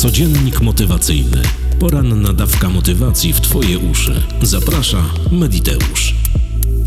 Codziennik motywacyjny. Poranna dawka motywacji w Twoje uszy. Zaprasza Mediteusz.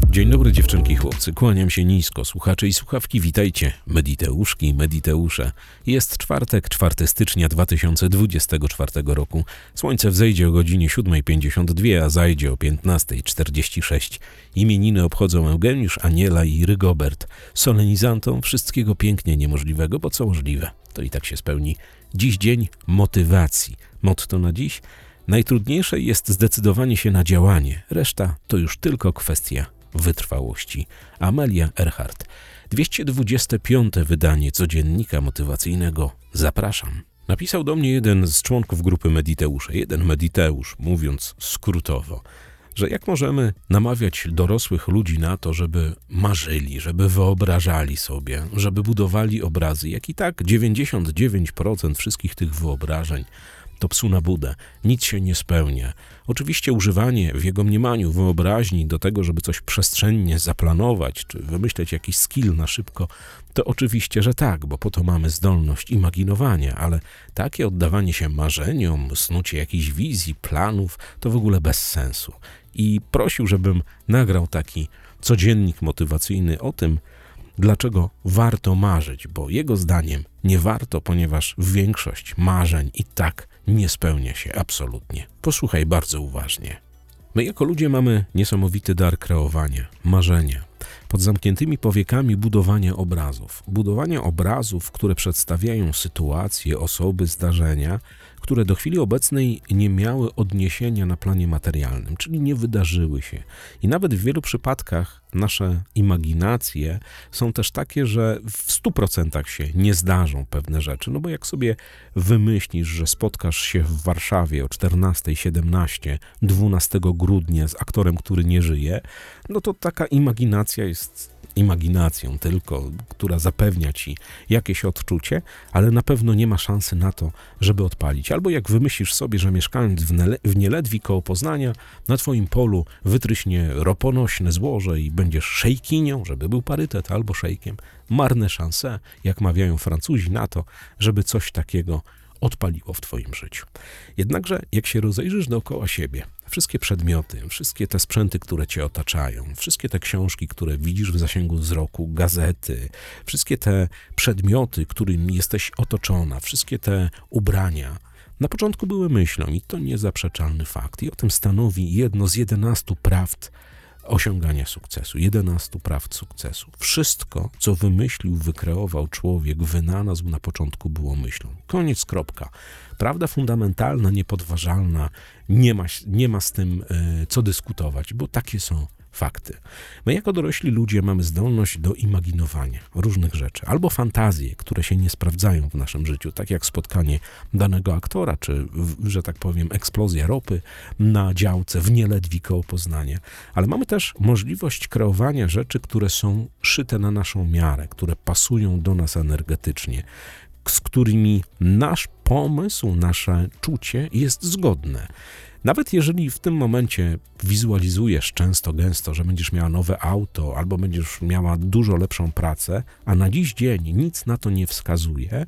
Dzień dobry dziewczynki chłopcy, kłaniam się nisko, słuchacze i słuchawki, witajcie, mediteuszki, mediteusze. Jest czwartek, 4 stycznia 2024 roku. Słońce wzejdzie o godzinie 7.52, a zajdzie o 15.46. Imieniny obchodzą Eugeniusz, Aniela i Rygobert. Solenizantom wszystkiego pięknie niemożliwego, bo co możliwe, to i tak się spełni. Dziś dzień motywacji. Motto na dziś? Najtrudniejsze jest zdecydowanie się na działanie, reszta to już tylko kwestia wytrwałości. Amelia Earhart. 225. wydanie codziennika motywacyjnego. Zapraszam. Napisał do mnie jeden z członków grupy Mediteusze, jeden Mediteusz, mówiąc skrótowo, że jak możemy namawiać dorosłych ludzi na to, żeby marzyli, żeby wyobrażali sobie, żeby budowali obrazy, jak i tak 99% wszystkich tych wyobrażeń to psu na budę, nic się nie spełnia. Oczywiście używanie w jego mniemaniu wyobraźni do tego, żeby coś przestrzennie zaplanować, czy wymyśleć jakiś skill na szybko, to oczywiście, że tak, bo po to mamy zdolność imaginowania, ale takie oddawanie się marzeniom, snucie jakichś wizji, planów, to w ogóle bez sensu. I prosił, żebym nagrał taki codziennik motywacyjny o tym, dlaczego warto marzyć, bo jego zdaniem nie warto, ponieważ większość marzeń i tak nie spełnia się absolutnie. Posłuchaj bardzo uważnie. My jako ludzie mamy niesamowity dar kreowania, marzenia. Pod zamkniętymi powiekami budowania obrazów. Budowania obrazów, które przedstawiają sytuacje, osoby, zdarzenia, które do chwili obecnej nie miały odniesienia na planie materialnym, czyli nie wydarzyły się. I nawet w wielu przypadkach nasze imaginacje są też takie, że w 100% się nie zdarzą pewne rzeczy. No bo jak sobie wymyślisz, że spotkasz się w Warszawie o 14.17 12 grudnia z aktorem, który nie żyje, no to taka imaginacja jest imaginacją tylko, która zapewnia ci jakieś odczucie, ale na pewno nie ma szansy na to, żeby odpalić. Albo jak wymyślisz sobie, że mieszkając w, Nele- w Nieledwi koło Poznania, na twoim polu wytryśnie roponośne złoże i będziesz szejkinią, żeby był parytet, albo szejkiem. Marne szanse, jak mawiają Francuzi, na to, żeby coś takiego odpaliło w Twoim życiu. Jednakże, jak się rozejrzysz dookoła siebie, wszystkie przedmioty, wszystkie te sprzęty, które Cię otaczają, wszystkie te książki, które widzisz w zasięgu wzroku, gazety, wszystkie te przedmioty, którymi jesteś otoczona, wszystkie te ubrania, na początku były myślą i to niezaprzeczalny fakt. I o tym stanowi jedno z jedenastu prawd osiągania sukcesu, 11 praw sukcesu. Wszystko, co wymyślił, wykreował człowiek, wynalazł na początku było myślą. Koniec, kropka. Prawda fundamentalna, niepodważalna, nie ma, nie ma z tym e, co dyskutować, bo takie są fakty. My jako dorośli ludzie mamy zdolność do imaginowania różnych rzeczy, albo fantazje, które się nie sprawdzają w naszym życiu, tak jak spotkanie danego aktora, czy, że tak powiem, eksplozja ropy na działce w nieledwi koło Poznania. Ale mamy też możliwość kreowania rzeczy, które są szyte na naszą miarę, które pasują do nas energetycznie, z którymi nasz pomysł, nasze czucie jest zgodne. Nawet jeżeli w tym momencie wizualizujesz często, gęsto, że będziesz miała nowe auto albo będziesz miała dużo lepszą pracę, a na dziś dzień nic na to nie wskazuje,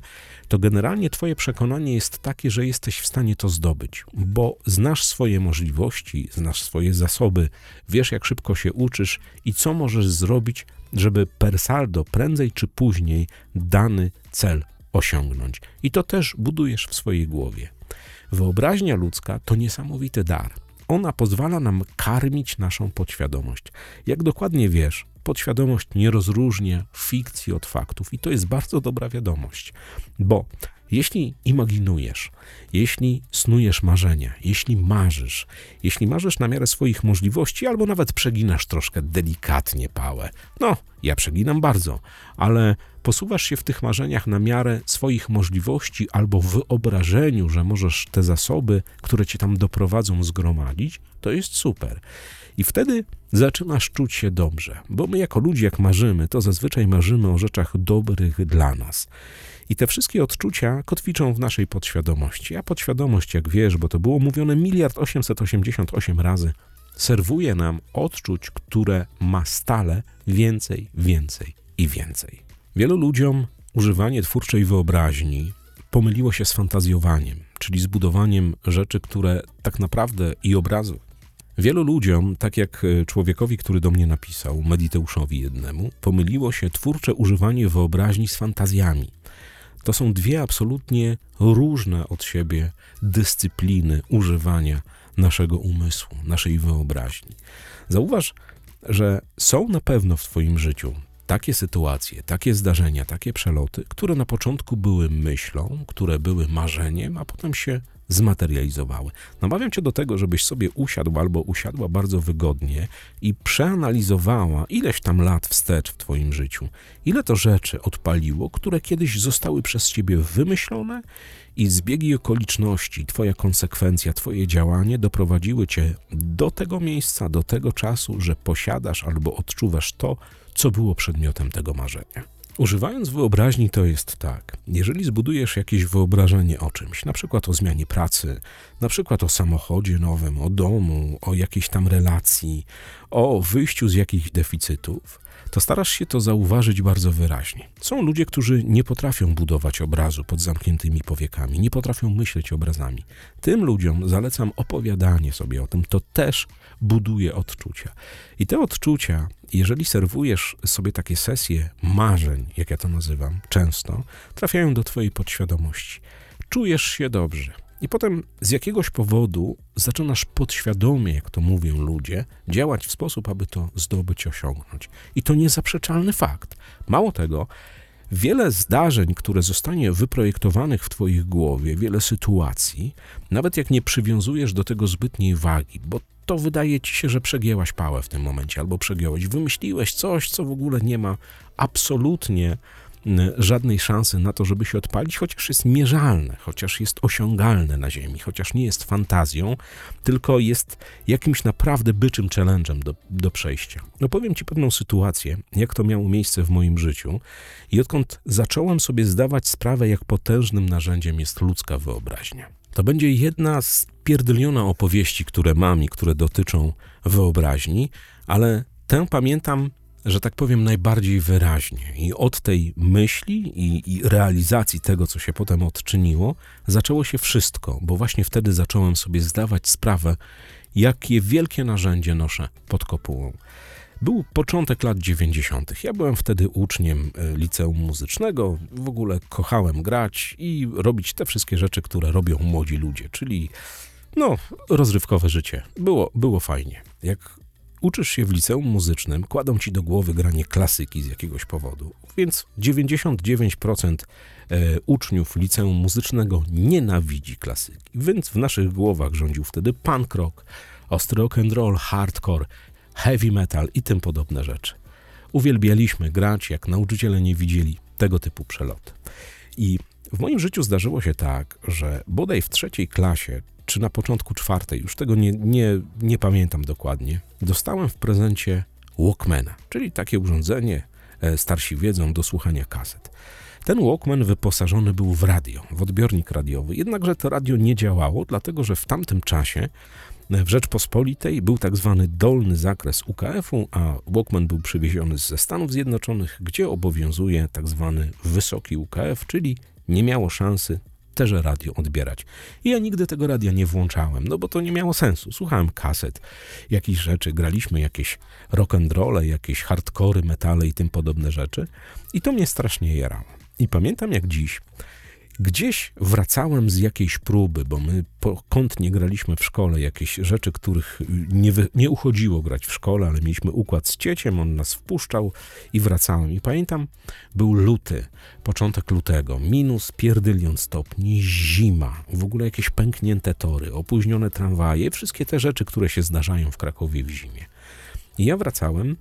to generalnie Twoje przekonanie jest takie, że jesteś w stanie to zdobyć, bo znasz swoje możliwości, znasz swoje zasoby, wiesz, jak szybko się uczysz i co możesz zrobić, żeby per saldo prędzej czy później dany cel osiągnąć. I to też budujesz w swojej głowie. Wyobraźnia ludzka to niesamowity dar. Ona pozwala nam karmić naszą podświadomość. Jak dokładnie wiesz, podświadomość nie rozróżnia fikcji od faktów, i to jest bardzo dobra wiadomość, bo jeśli imaginujesz, jeśli snujesz marzenia, jeśli marzysz, jeśli marzysz na miarę swoich możliwości, albo nawet przeginasz troszkę delikatnie pałę, no, ja przeginam bardzo, ale posuwasz się w tych marzeniach na miarę swoich możliwości albo wyobrażeniu, że możesz te zasoby, które cię tam doprowadzą, zgromadzić, to jest super. I wtedy zaczynasz czuć się dobrze, bo my jako ludzie, jak marzymy, to zazwyczaj marzymy o rzeczach dobrych dla nas. I te wszystkie odczucia kotwiczą w naszej podświadomości. A podświadomość, jak wiesz, bo to było mówione miliard 888 razy, serwuje nam odczuć, które ma stale więcej, więcej i więcej. Wielu ludziom używanie twórczej wyobraźni pomyliło się z fantazjowaniem, czyli z budowaniem rzeczy, które tak naprawdę i obrazów. Wielu ludziom, tak jak e, człowiekowi, który do mnie napisał, Mediteuszowi jednemu, pomyliło się twórcze używanie wyobraźni z fantazjami. To są dwie absolutnie różne od siebie dyscypliny używania naszego umysłu, naszej wyobraźni. Zauważ, że są na pewno w Twoim życiu takie sytuacje, takie zdarzenia, takie przeloty, które na początku były myślą, które były marzeniem, a potem się zmaterializowały. Namawiam cię do tego, żebyś sobie usiadł albo usiadła bardzo wygodnie i przeanalizowała ileś tam lat wstecz w twoim życiu, ile to rzeczy odpaliło, które kiedyś zostały przez ciebie wymyślone i zbiegi okoliczności, twoja konsekwencja, twoje działanie doprowadziły cię do tego miejsca, do tego czasu, że posiadasz albo odczuwasz to, co było przedmiotem tego marzenia. Używając wyobraźni, to jest tak. Jeżeli zbudujesz jakieś wyobrażenie o czymś, na przykład o zmianie pracy, na przykład o samochodzie nowym, o domu, o jakiejś tam relacji, o wyjściu z jakichś deficytów, to starasz się to zauważyć bardzo wyraźnie. Są ludzie, którzy nie potrafią budować obrazu pod zamkniętymi powiekami, nie potrafią myśleć obrazami. Tym ludziom zalecam opowiadanie sobie o tym. To też buduje odczucia. I te odczucia, jeżeli serwujesz sobie takie sesje marzeń, jak ja to nazywam, często trafiają do Twojej podświadomości. Czujesz się dobrze i potem z jakiegoś powodu zaczynasz podświadomie, jak to mówią ludzie, działać w sposób, aby to zdobyć, osiągnąć. I to niezaprzeczalny fakt. Mało tego, wiele zdarzeń, które zostanie wyprojektowanych w Twoich głowie, wiele sytuacji, nawet jak nie przywiązujesz do tego zbytniej wagi, bo to wydaje ci się, że przegięłaś pałę w tym momencie, albo przegiąłeś, wymyśliłeś coś, co w ogóle nie ma absolutnie żadnej szansy na to, żeby się odpalić, chociaż jest mierzalne, chociaż jest osiągalne na Ziemi, chociaż nie jest fantazją, tylko jest jakimś naprawdę byczym challenge'em do, do przejścia. No powiem Ci pewną sytuację, jak to miało miejsce w moim życiu i odkąd zacząłem sobie zdawać sprawę, jak potężnym narzędziem jest ludzka wyobraźnia. To będzie jedna z pierdyliona opowieści, które mam i które dotyczą wyobraźni, ale tę pamiętam że tak powiem, najbardziej wyraźnie. I od tej myśli i, i, realizacji tego, co się potem odczyniło, zaczęło się wszystko, bo właśnie wtedy zacząłem sobie zdawać sprawę, jakie wielkie narzędzie noszę pod kopułą. Był początek lat 90. Ja byłem wtedy uczniem e, liceum muzycznego. W ogóle kochałem grać i robić te wszystkie rzeczy, które robią młodzi ludzie, czyli no, rozrywkowe życie. Było, było fajnie. Jak uczysz się w liceum muzycznym, kładą ci do głowy granie klasyki z jakiegoś powodu, więc 99% e, uczniów liceum muzycznego nienawidzi klasyki. Więc w naszych głowach rządził wtedy punk rock, ostry rock and roll, hardcore, heavy metal i tym podobne rzeczy. Uwielbialiśmy grać, jak nauczyciele nie widzieli tego typu przelot. I w moim życiu zdarzyło się tak, że bodaj w trzeciej klasie czy na początku czwartej, już tego nie, nie, nie pamiętam dokładnie, dostałem w prezencie Walkmana, czyli takie urządzenie, e, starsi wiedzą, do słuchania kaset. Ten Walkman wyposażony był w radio, w odbiornik radiowy, jednakże to radio nie działało, dlatego że w tamtym czasie e, w Rzeczpospolitej był tak zwany dolny zakres UKF-u, a Walkman był przywieziony ze Stanów Zjednoczonych, gdzie obowiązuje tak zwany wysoki UKF, czyli nie miało szansy też radio odbierać. I ja nigdy tego radia nie włączałem, no bo to nie miało sensu. Słuchałem kaset, jakichś rzeczy, graliśmy jakieś rock and roll, jakieś hardkory, metale i tym podobne rzeczy. I to mnie strasznie jarało. I pamiętam jak dziś, Gdzieś wracałem z jakiejś próby, bo my kątnie graliśmy w szkole, jakieś rzeczy, których nie, wy, nie uchodziło grać w szkole, ale mieliśmy układ z cieciem, on nas wpuszczał i wracałem. I pamiętam, był luty, początek lutego, minus pierdylion stopni, zima, w ogóle jakieś pęknięte tory, opóźnione tramwaje, wszystkie te rzeczy, które się zdarzają w Krakowie w zimie. I ja wracałem,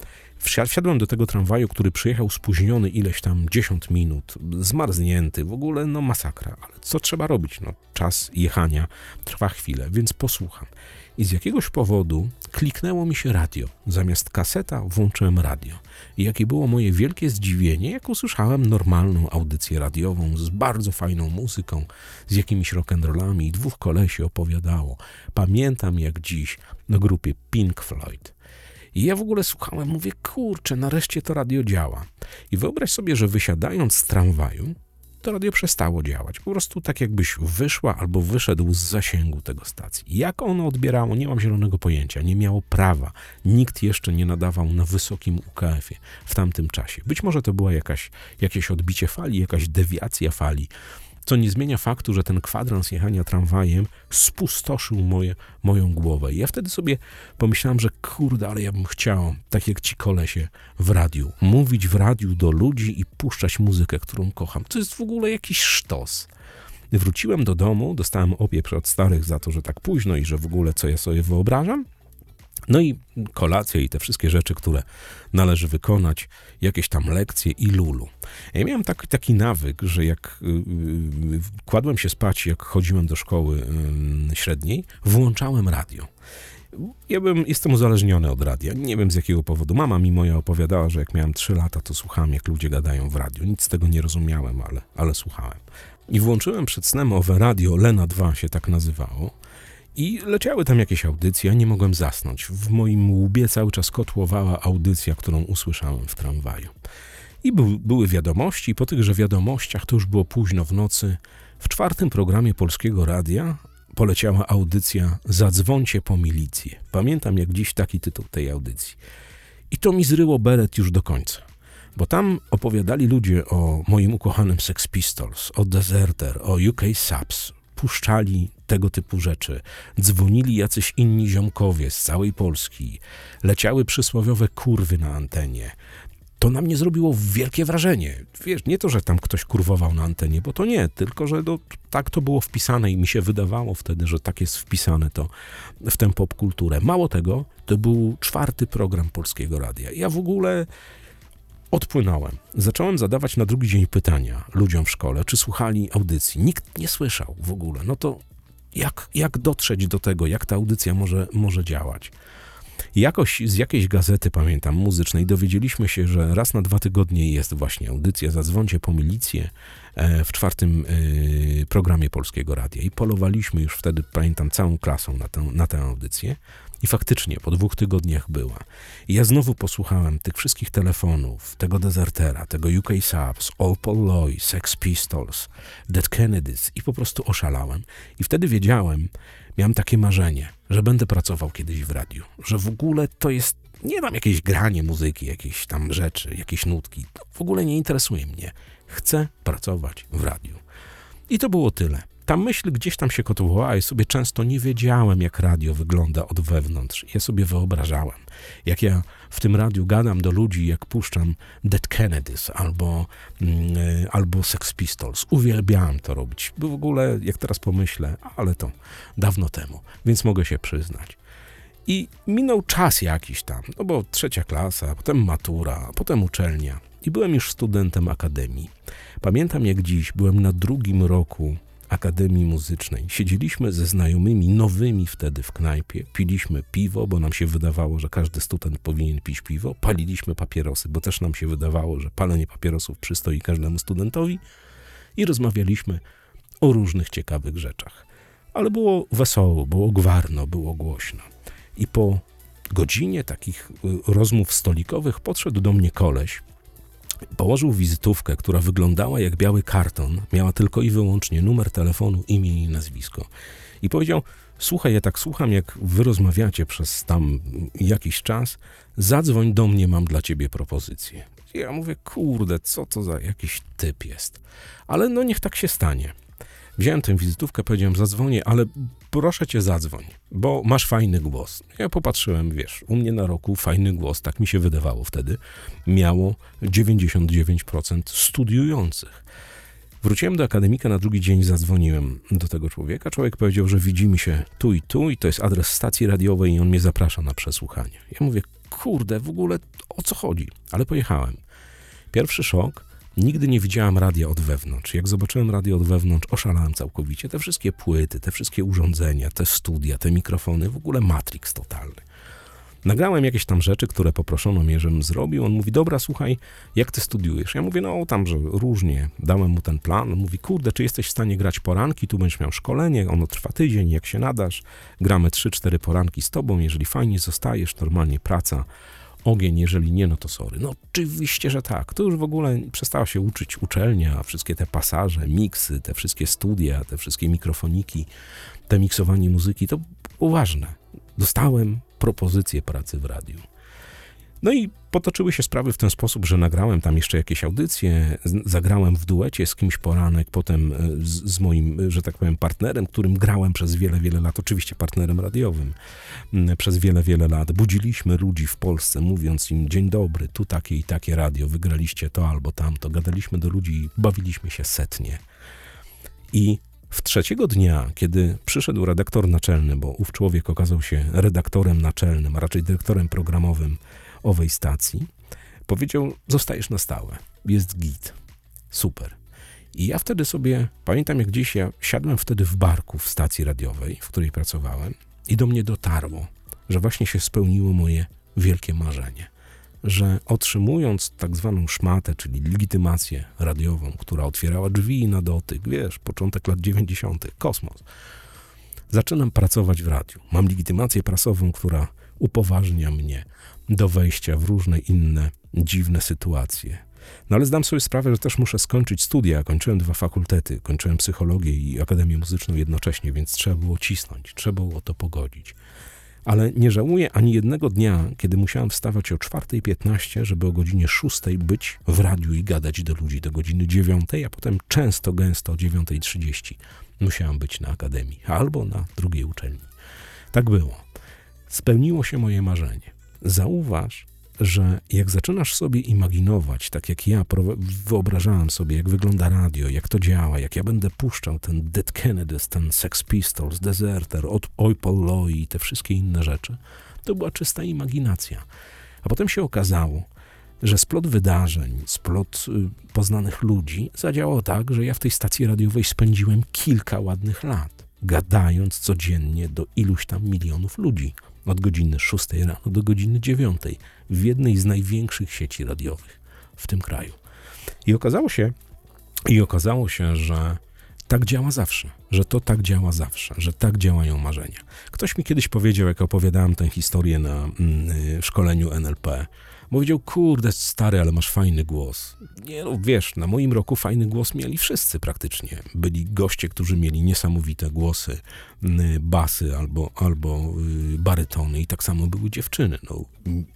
wsiadłem do tego tramwaju, który przyjechał spóźniony ileś tam 10 minut, zmarznięty, w ogóle no masakra. Ale co trzeba robić? No czas jechania trwa chwilę, więc posłucham. I z jakiegoś powodu kliknęło mi się radio. Zamiast kaseta włączyłem radio. I jakie było moje wielkie zdziwienie, jak usłyszałem normalną audycję radiową z bardzo fajną muzyką, z jakimiś rock'n'rollami i dwóch kolesi opowiadało. Pamiętam jak dziś na grupie Pink Floyd. I ja w ogóle słuchałem, mówię, kurczę, nareszcie to radio działa. I wyobraź sobie, że wysiadając z tramwaju, to radio przestało działać. Po prostu tak jakbyś wyszła albo wyszedł z zasięgu tego stacji. Jak ono odbierało, nie mam zielonego pojęcia, nie miało prawa. Nikt jeszcze nie nadawał na wysokim UKF-ie w tamtym czasie. Być może to była jakaś, jakieś odbicie fali, jakaś dewiacja fali, co nie zmienia faktu, że ten kwadrans jechania tramwajem spustoszył moje, moją głowę. I ja wtedy sobie pomyślałem, że kurde, ale ja bym chciał, tak jak ci kolesie w radiu, mówić w radiu do ludzi i puszczać muzykę, którą kocham. To jest w ogóle jakiś sztos. Wróciłem do domu, dostałem opieprz od starych za to, że tak późno i że w ogóle co ja sobie wyobrażam. No i kolacje i te wszystkie rzeczy, które należy wykonać, jakieś tam lekcje i lulu. Ja miałem tak, taki nawyk, że jak y, y, kładłem się spać, jak chodziłem do szkoły y, średniej, włączałem radio. Ja bym, jestem uzależniony od radia. Nie wiem z jakiego powodu. Mama mi moja opowiadała, że jak miałem 3 lata, to słuchałem, jak ludzie gadają w radiu. Nic z tego nie rozumiałem, ale, ale słuchałem. I włączyłem przed snem owe radio, Lena 2 się tak nazywało. I leciały tam jakieś audycje, ja nie mogłem zasnąć. W moim łbie cały czas kotłowała audycja, którą usłyszałem w tramwaju. I był, były wiadomości, po tychże wiadomościach, to już było późno w nocy, w czwartym programie Polskiego Radia poleciała audycja Zadzwońcie po milicję. Pamiętam jak dziś taki tytuł tej audycji. I to mi zryło beret już do końca. Bo tam opowiadali ludzie o moim ukochanym Sex Pistols, o Deserter, o UK Subs. Puszczali tego typu rzeczy. Dzwonili jacyś inni ziomkowie z całej Polski. Leciały przysłowiowe kurwy na antenie. To na mnie zrobiło wielkie wrażenie. Wiesz, nie to, że tam ktoś kurwował na antenie, bo to nie, tylko że no, tak to było wpisane i mi się wydawało wtedy, że tak jest wpisane to w tę popkulturę. Mało tego, to był czwarty program Polskiego Radia. Ja w ogóle odpłynąłem. Zacząłem zadawać na drugi dzień pytania ludziom w szkole, czy słuchali audycji. Nikt nie słyszał w ogóle. No to jak, jak dotrzeć do tego, jak ta audycja może, może działać? Jakoś z jakiejś gazety, pamiętam, muzycznej, dowiedzieliśmy się, że raz na dwa tygodnie jest właśnie audycja Zadzwońcie po milicję e, w czwartym e, programie Polskiego Radia. I polowaliśmy już wtedy, pamiętam, całą klasą na tę, na tę audycję. I faktycznie po dwóch tygodniach była. I ja znowu posłuchałem tych wszystkich telefonów, tego Desertera, tego UK Subs, All Paul Loy, Sex Pistols, Dead Kennedys i po prostu oszalałem. I wtedy wiedziałem, miałem takie marzenie, że będę pracował kiedyś w radiu, że w ogóle to jest nie tam jakieś granie muzyki, jakieś tam rzeczy, jakieś nutki. To w ogóle nie interesuje mnie. Chcę pracować w radiu. I to było tyle. Ta myśl gdzieś tam się kotłowała i sobie często nie wiedziałem, jak radio wygląda od wewnątrz. Ja sobie wyobrażałem, jak ja w tym radiu gadam do ludzi, jak puszczam Dead Kennedys albo, mm, albo Sex Pistols. Uwielbiałem to robić. Bo w ogóle, jak teraz pomyślę, ale to dawno temu, więc mogę się przyznać. I minął czas jakiś tam, no bo trzecia klasa, potem matura, potem uczelnia. I byłem już studentem akademii. Pamiętam jak dziś, byłem na drugim roku Akademii Muzycznej. Siedzieliśmy ze znajomymi, nowymi wtedy w knajpie, piliśmy piwo, bo nam się wydawało, że każdy student powinien pić piwo, paliliśmy papierosy, bo też nam się wydawało, że palenie papierosów przystoi każdemu studentowi i rozmawialiśmy o różnych ciekawych rzeczach. Ale było wesoło, było gwarno, było głośno. I po godzinie takich y, rozmów stolikowych podszedł do mnie koleś, Położył wizytówkę, która wyglądała jak biały karton, miała tylko i wyłącznie numer telefonu, imię i nazwisko. I powiedział: Słuchaj, ja tak słucham, jak wy rozmawiacie przez tam jakiś czas, zadzwoń do mnie, mam dla ciebie propozycję. Ja mówię: Kurde, co to za jakiś typ jest. Ale no niech tak się stanie. Wziąłem tę wizytówkę, powiedziałem, zadzwonię, ale proszę cię zadzwoń, bo masz fajny głos. Ja popatrzyłem, wiesz, u mnie na roku fajny głos, tak mi się wydawało wtedy, miało 99% studiujących. Wróciłem do akademika na drugi dzień, zadzwoniłem do tego człowieka. Człowiek powiedział, że widzimy się tu i tu, i to jest adres stacji radiowej, i on mnie zaprasza na przesłuchanie. Ja mówię, kurde, w ogóle o co chodzi? Ale pojechałem. Pierwszy szok Nigdy nie widziałam radia od wewnątrz. Jak zobaczyłem radio od wewnątrz, oszalałem całkowicie. Te wszystkie płyty, te wszystkie urządzenia, te studia, te mikrofony, w ogóle Matrix totalny. Nagrałem jakieś tam rzeczy, które poproszono mnie, żebym zrobił. On mówi, dobra, słuchaj, jak ty studiujesz? Ja mówię, no tam, że różnie. Dałem mu ten plan. On mówi, kurde, czy jesteś w stanie grać poranki? Tu będziesz miał szkolenie, ono trwa tydzień, jak się nadasz. Gramy 3-4 poranki z tobą, jeżeli fajnie zostajesz, normalnie praca ogień, jeżeli nie, no to sorry. No oczywiście, że tak. To już w ogóle przestała się uczyć uczelnia, wszystkie te pasaże, miksy, te wszystkie studia, te wszystkie mikrofoniki, te miksowanie muzyki, to uważne. Dostałem propozycję pracy w radiu. No i potoczyły się sprawy w ten sposób, że nagrałem tam jeszcze jakieś audycje, zagrałem w duecie z kimś poranek, potem e, z, z moim, e, że tak powiem, partnerem, którym grałem przez wiele, wiele lat, oczywiście partnerem radiowym, przez wiele, wiele lat. Budziliśmy ludzi w Polsce, mówiąc im, dzień dobry, tu takie i takie radio, wygraliście to albo tamto. Gadaliśmy do ludzi i bawiliśmy się setnie. I w trzeciego dnia, kiedy przyszedł redaktor naczelny, bo ów człowiek okazał się redaktorem naczelnym, a raczej dyrektorem programowym owej stacji, powiedział: Zostajesz na stałe, jest git. Super. I ja wtedy sobie, pamiętam jak dziś, ja siadłem wtedy w barku w stacji radiowej, w której pracowałem, i do mnie dotarło, że właśnie się spełniło moje wielkie marzenie. Że otrzymując tak zwaną szmatę, czyli legitymację radiową, która otwierała drzwi na dotyk, wiesz, początek lat 90., kosmos, zaczynam pracować w radiu. Mam legitymację prasową, która upoważnia mnie do wejścia w różne inne dziwne sytuacje. No ale zdam sobie sprawę, że też muszę skończyć studia. Kończyłem dwa fakultety, kończyłem psychologię i Akademię Muzyczną jednocześnie, więc trzeba było cisnąć, trzeba było to pogodzić. Ale nie żałuję ani jednego dnia, kiedy musiałem wstawać o 4.15, żeby o godzinie 6 być w radiu i gadać do ludzi do godziny 9, a potem często, gęsto o 9.30 musiałem być na akademii albo na drugiej uczelni. Tak było. Spełniło się moje marzenie. Zauważ, że jak zaczynasz sobie imaginować, tak jak ja wyobrażałem sobie, jak wygląda radio, jak to działa, jak ja będę puszczał ten Dead Kennedys, ten Sex Pistols, Deserter, od Oi Paul Loy i te wszystkie inne rzeczy, to była czysta imaginacja. A potem się okazało, że splot wydarzeń, splot y, poznanych ludzi zadziałał tak, że ja w tej stacji radiowej spędziłem kilka ładnych lat, gadając codziennie do iluś tam milionów ludzi. Od godziny 6 rano do godziny 9 w jednej z największych sieci radiowych w tym kraju. I okazało się, i okazało się, że tak działa zawsze, że to tak działa zawsze, że tak działają marzenia. Ktoś mi kiedyś powiedział, jak opowiadałem tę historię na mm, y, szkoleniu NLP, powiedział, kurde, stary, ale masz fajny głos. Nie no, wiesz, na moim roku fajny głos mieli wszyscy praktycznie. Byli goście, którzy mieli niesamowite głosy, basy albo, albo y, barytony i tak samo były dziewczyny. No,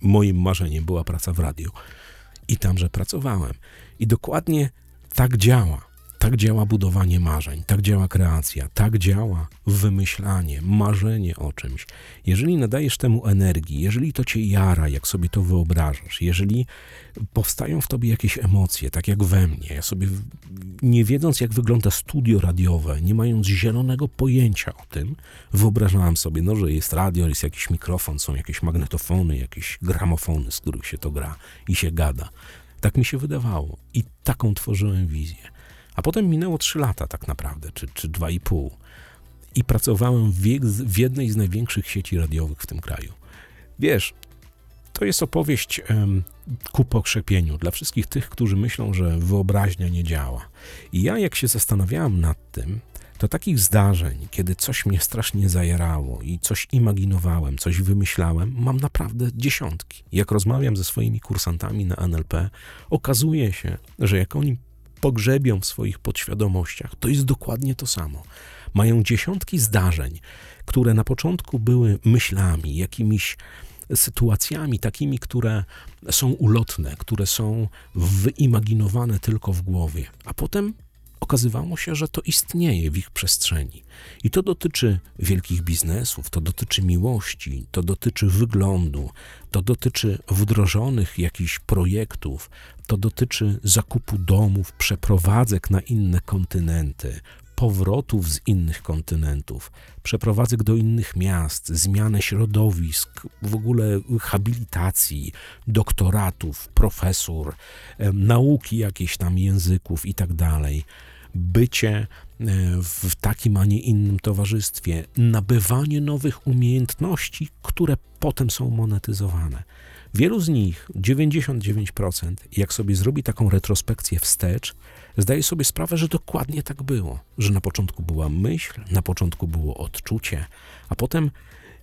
moim marzeniem była praca w radiu i tamże pracowałem. I dokładnie tak działa. Tak działa budowanie marzeń, tak działa kreacja, tak działa wymyślanie, marzenie o czymś. Jeżeli nadajesz temu energii, jeżeli to cię jara, jak sobie to wyobrażasz, jeżeli powstają w tobie jakieś emocje, tak jak we mnie, ja sobie nie wiedząc jak wygląda studio radiowe, nie mając zielonego pojęcia o tym, wyobrażałem sobie, no, że jest radio, jest jakiś mikrofon, są jakieś magnetofony, jakieś gramofony, z których się to gra i się gada. Tak mi się wydawało i taką tworzyłem wizję. A potem minęło 3 lata tak naprawdę, czy, czy 2,5 i pracowałem w, w jednej z największych sieci radiowych w tym kraju. Wiesz, to jest opowieść em, ku pokrzepieniu dla wszystkich tych, którzy myślą, że wyobraźnia nie działa. I ja, jak się zastanawiałem nad tym, to takich zdarzeń, kiedy coś mnie strasznie zajarało i coś imaginowałem, coś wymyślałem, mam naprawdę dziesiątki. Jak rozmawiam ze swoimi kursantami na NLP, okazuje się, że jak oni pogrzebią w swoich podświadomościach, to jest dokładnie to samo. Mają dziesiątki zdarzeń, które na początku były myślami, jakimiś sytuacjami takimi, które są ulotne, które są wyimaginowane tylko w głowie, a potem okazywało się, że to istnieje w ich przestrzeni. I to dotyczy wielkich biznesów, to dotyczy miłości, to dotyczy wyglądu, to dotyczy wdrożonych jakichś projektów, to dotyczy zakupu domów, przeprowadzek na inne kontynenty, powrotów z innych kontynentów, przeprowadzek do innych miast, zmianę środowisk, w ogóle habilitacji, doktoratów, profesur, nauki jakichś tam języków i tak. Bycie e, w takim, a nie innym towarzystwie, nabywanie nowych umiejętności, które potem są monetyzowane. Wielu z nich, 99%, jak sobie zrobi taką retrospekcję wstecz, zdaje sobie sprawę, że dokładnie tak było. Że na początku była myśl, na początku było odczucie, a potem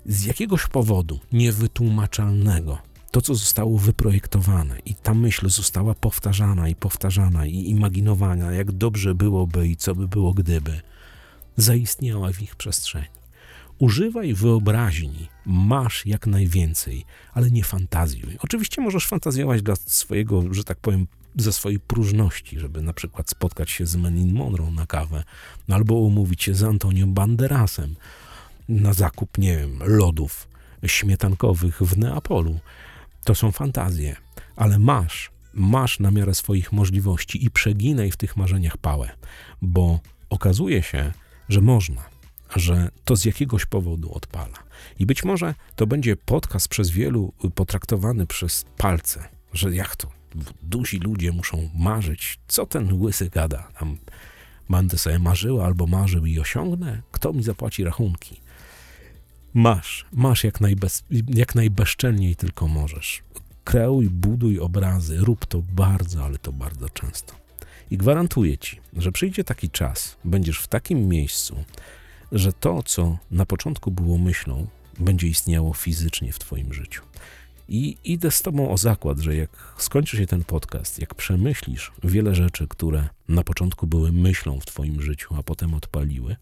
z jakiegoś powodu niewytłumaczalnego to, co zostało wyprojektowane, i ta myśl została powtarzana i powtarzana i imaginowana, jak dobrze byłoby i co by było gdyby, zaistniała w ich przestrzeni. Używaj wyobraźni, masz jak najwięcej, ale nie fantazjuj. Oczywiście możesz fantazjować dla swojego, że tak powiem, ze swojej próżności, żeby na przykład spotkać się z Marilyn Monroe na kawę, no albo umówić się z Antonio Banderasem na zakup, nie wiem, lodów śmietankowych w Neapolu. To są fantazje, ale masz, masz na miarę swoich możliwości i przeginaj w tych marzeniach pałę, bo okazuje się, że można, że to z jakiegoś powodu odpala. I być może to będzie podcast przez wielu potraktowany przez palce, że jak to, duzi ludzie muszą marzyć, co ten łysy gada, tam będę sobie marzyła albo marzył i osiągnę, kto mi zapłaci rachunki. Masz, masz jak, najbez, jak najbezczelniej tylko możesz. Kreuj, buduj obrazy, rób to bardzo, ale to bardzo często. I gwarantuję ci, że przyjdzie taki czas, będziesz w takim miejscu, że to, co na początku było myślą, będzie istniało fizycznie w Twoim życiu. I idę z Tobą o zakład, że jak skończy się ten podcast, jak przemyślisz wiele rzeczy, które na początku były myślą w Twoim życiu, a potem odpaliły,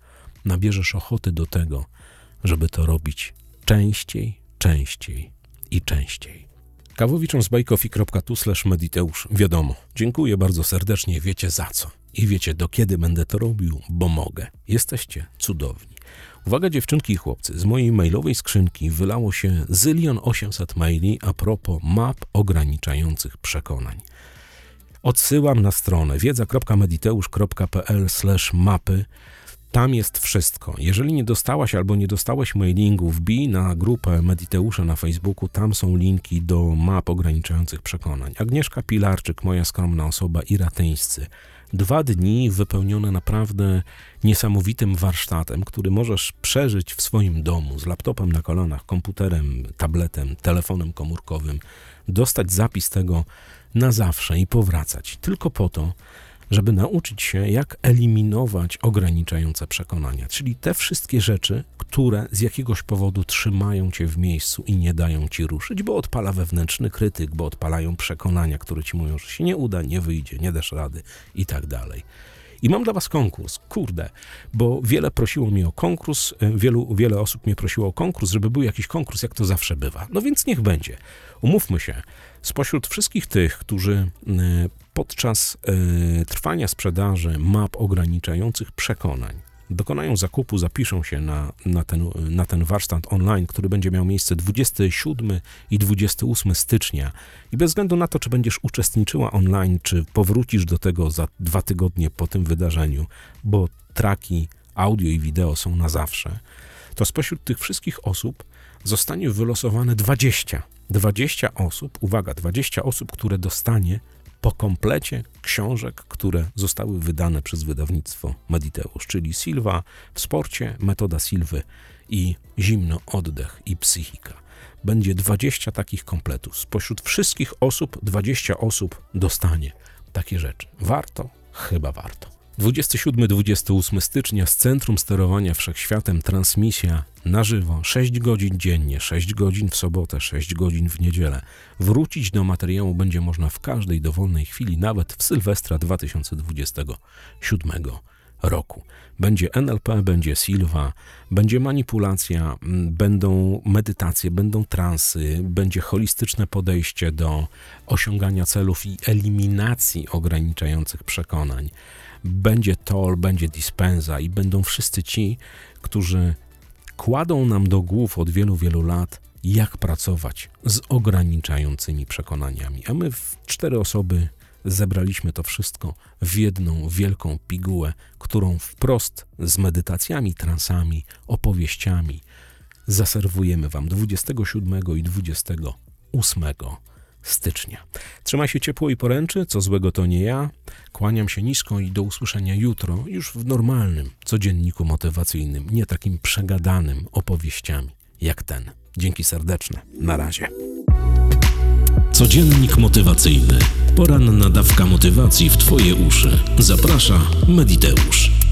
nabierzesz ochoty do tego, żeby to robić częściej, częściej i częściej. Kawowiczom z bajkofi.tu mediteusz. Wiadomo, dziękuję bardzo serdecznie, wiecie za co. I wiecie do kiedy będę to robił, bo mogę. Jesteście cudowni. Uwaga dziewczynki i chłopcy, z mojej mailowej skrzynki wylało się zylion 800 maili a propos map ograniczających przekonań. Odsyłam na stronę wiedza.mediteusz.pl mapy. Tam jest wszystko. Jeżeli nie dostałaś albo nie dostałeś mailingu, wbij na grupę Mediteusza na Facebooku, tam są linki do map ograniczających przekonań. Agnieszka Pilarczyk, moja skromna osoba i ratyńscy. Dwa dni wypełnione naprawdę niesamowitym warsztatem, który możesz przeżyć w swoim domu z laptopem na kolanach, komputerem, tabletem, telefonem komórkowym, dostać zapis tego na zawsze i powracać. Tylko po to, żeby nauczyć się, jak eliminować ograniczające przekonania, czyli te wszystkie rzeczy, które z jakiegoś powodu trzymają cię w miejscu i nie dają ci ruszyć, bo odpala wewnętrzny krytyk, bo odpalają przekonania, które ci mówią, że się nie uda, nie wyjdzie, nie dasz rady i tak dalej. I mam dla was konkurs, kurde, bo wiele prosiło mnie o konkurs, e, wielu, wiele osób mnie prosiło o konkurs, żeby był jakiś konkurs, jak to zawsze bywa. No więc niech będzie. Umówmy się, spośród wszystkich tych, którzy e, podczas e, trwania sprzedaży map ograniczających przekonań dokonają zakupu, zapiszą się na, na, ten, na ten warsztat online, który będzie miał miejsce 27 i 28 stycznia. I bez względu na to, czy będziesz uczestniczyła online, czy powrócisz do tego za dwa tygodnie po tym wydarzeniu, bo traki audio i wideo są na zawsze, to spośród tych wszystkich osób zostanie wylosowane 20. 20 osób, uwaga, 20 osób, które dostanie po komplecie książek, które zostały wydane przez wydawnictwo Mediteusz, czyli Silva w sporcie, metoda Silwy i zimno oddech i psychika. Będzie 20 takich kompletów. Spośród wszystkich osób 20 osób dostanie takie rzeczy. Warto? Chyba warto. 27-28 stycznia z Centrum Sterowania Wszechświatem transmisja na żywo 6 godzin dziennie, 6 godzin w sobotę, 6 godzin w niedzielę. Wrócić do materiału będzie można w każdej dowolnej chwili, nawet w Sylwestra 2027 roku. Będzie NLP, będzie Silva, będzie manipulacja, będą medytacje, będą transy, będzie holistyczne podejście do osiągania celów i eliminacji ograniczających przekonań będzie Tol, będzie Dispenza i będą wszyscy ci, którzy kładą nam do głów od wielu, wielu lat, jak pracować z ograniczającymi przekonaniami. A my w cztery osoby zebraliśmy to wszystko w jedną wielką pigułę, którą wprost z medytacjami, transami, opowieściami zaserwujemy Wam 27 i 28 stycznia. Trzymaj się ciepło i poręczy, co złego to nie ja. Kłaniam się nisko i do usłyszenia jutro, już w normalnym, codzienniku motywacyjnym, nie takim przegadanym opowieściami jak ten. Dzięki serdeczne. Na razie. Codziennik motywacyjny. Poranna dawka motywacji w Twoje uszy. Zaprasza Mediteusz.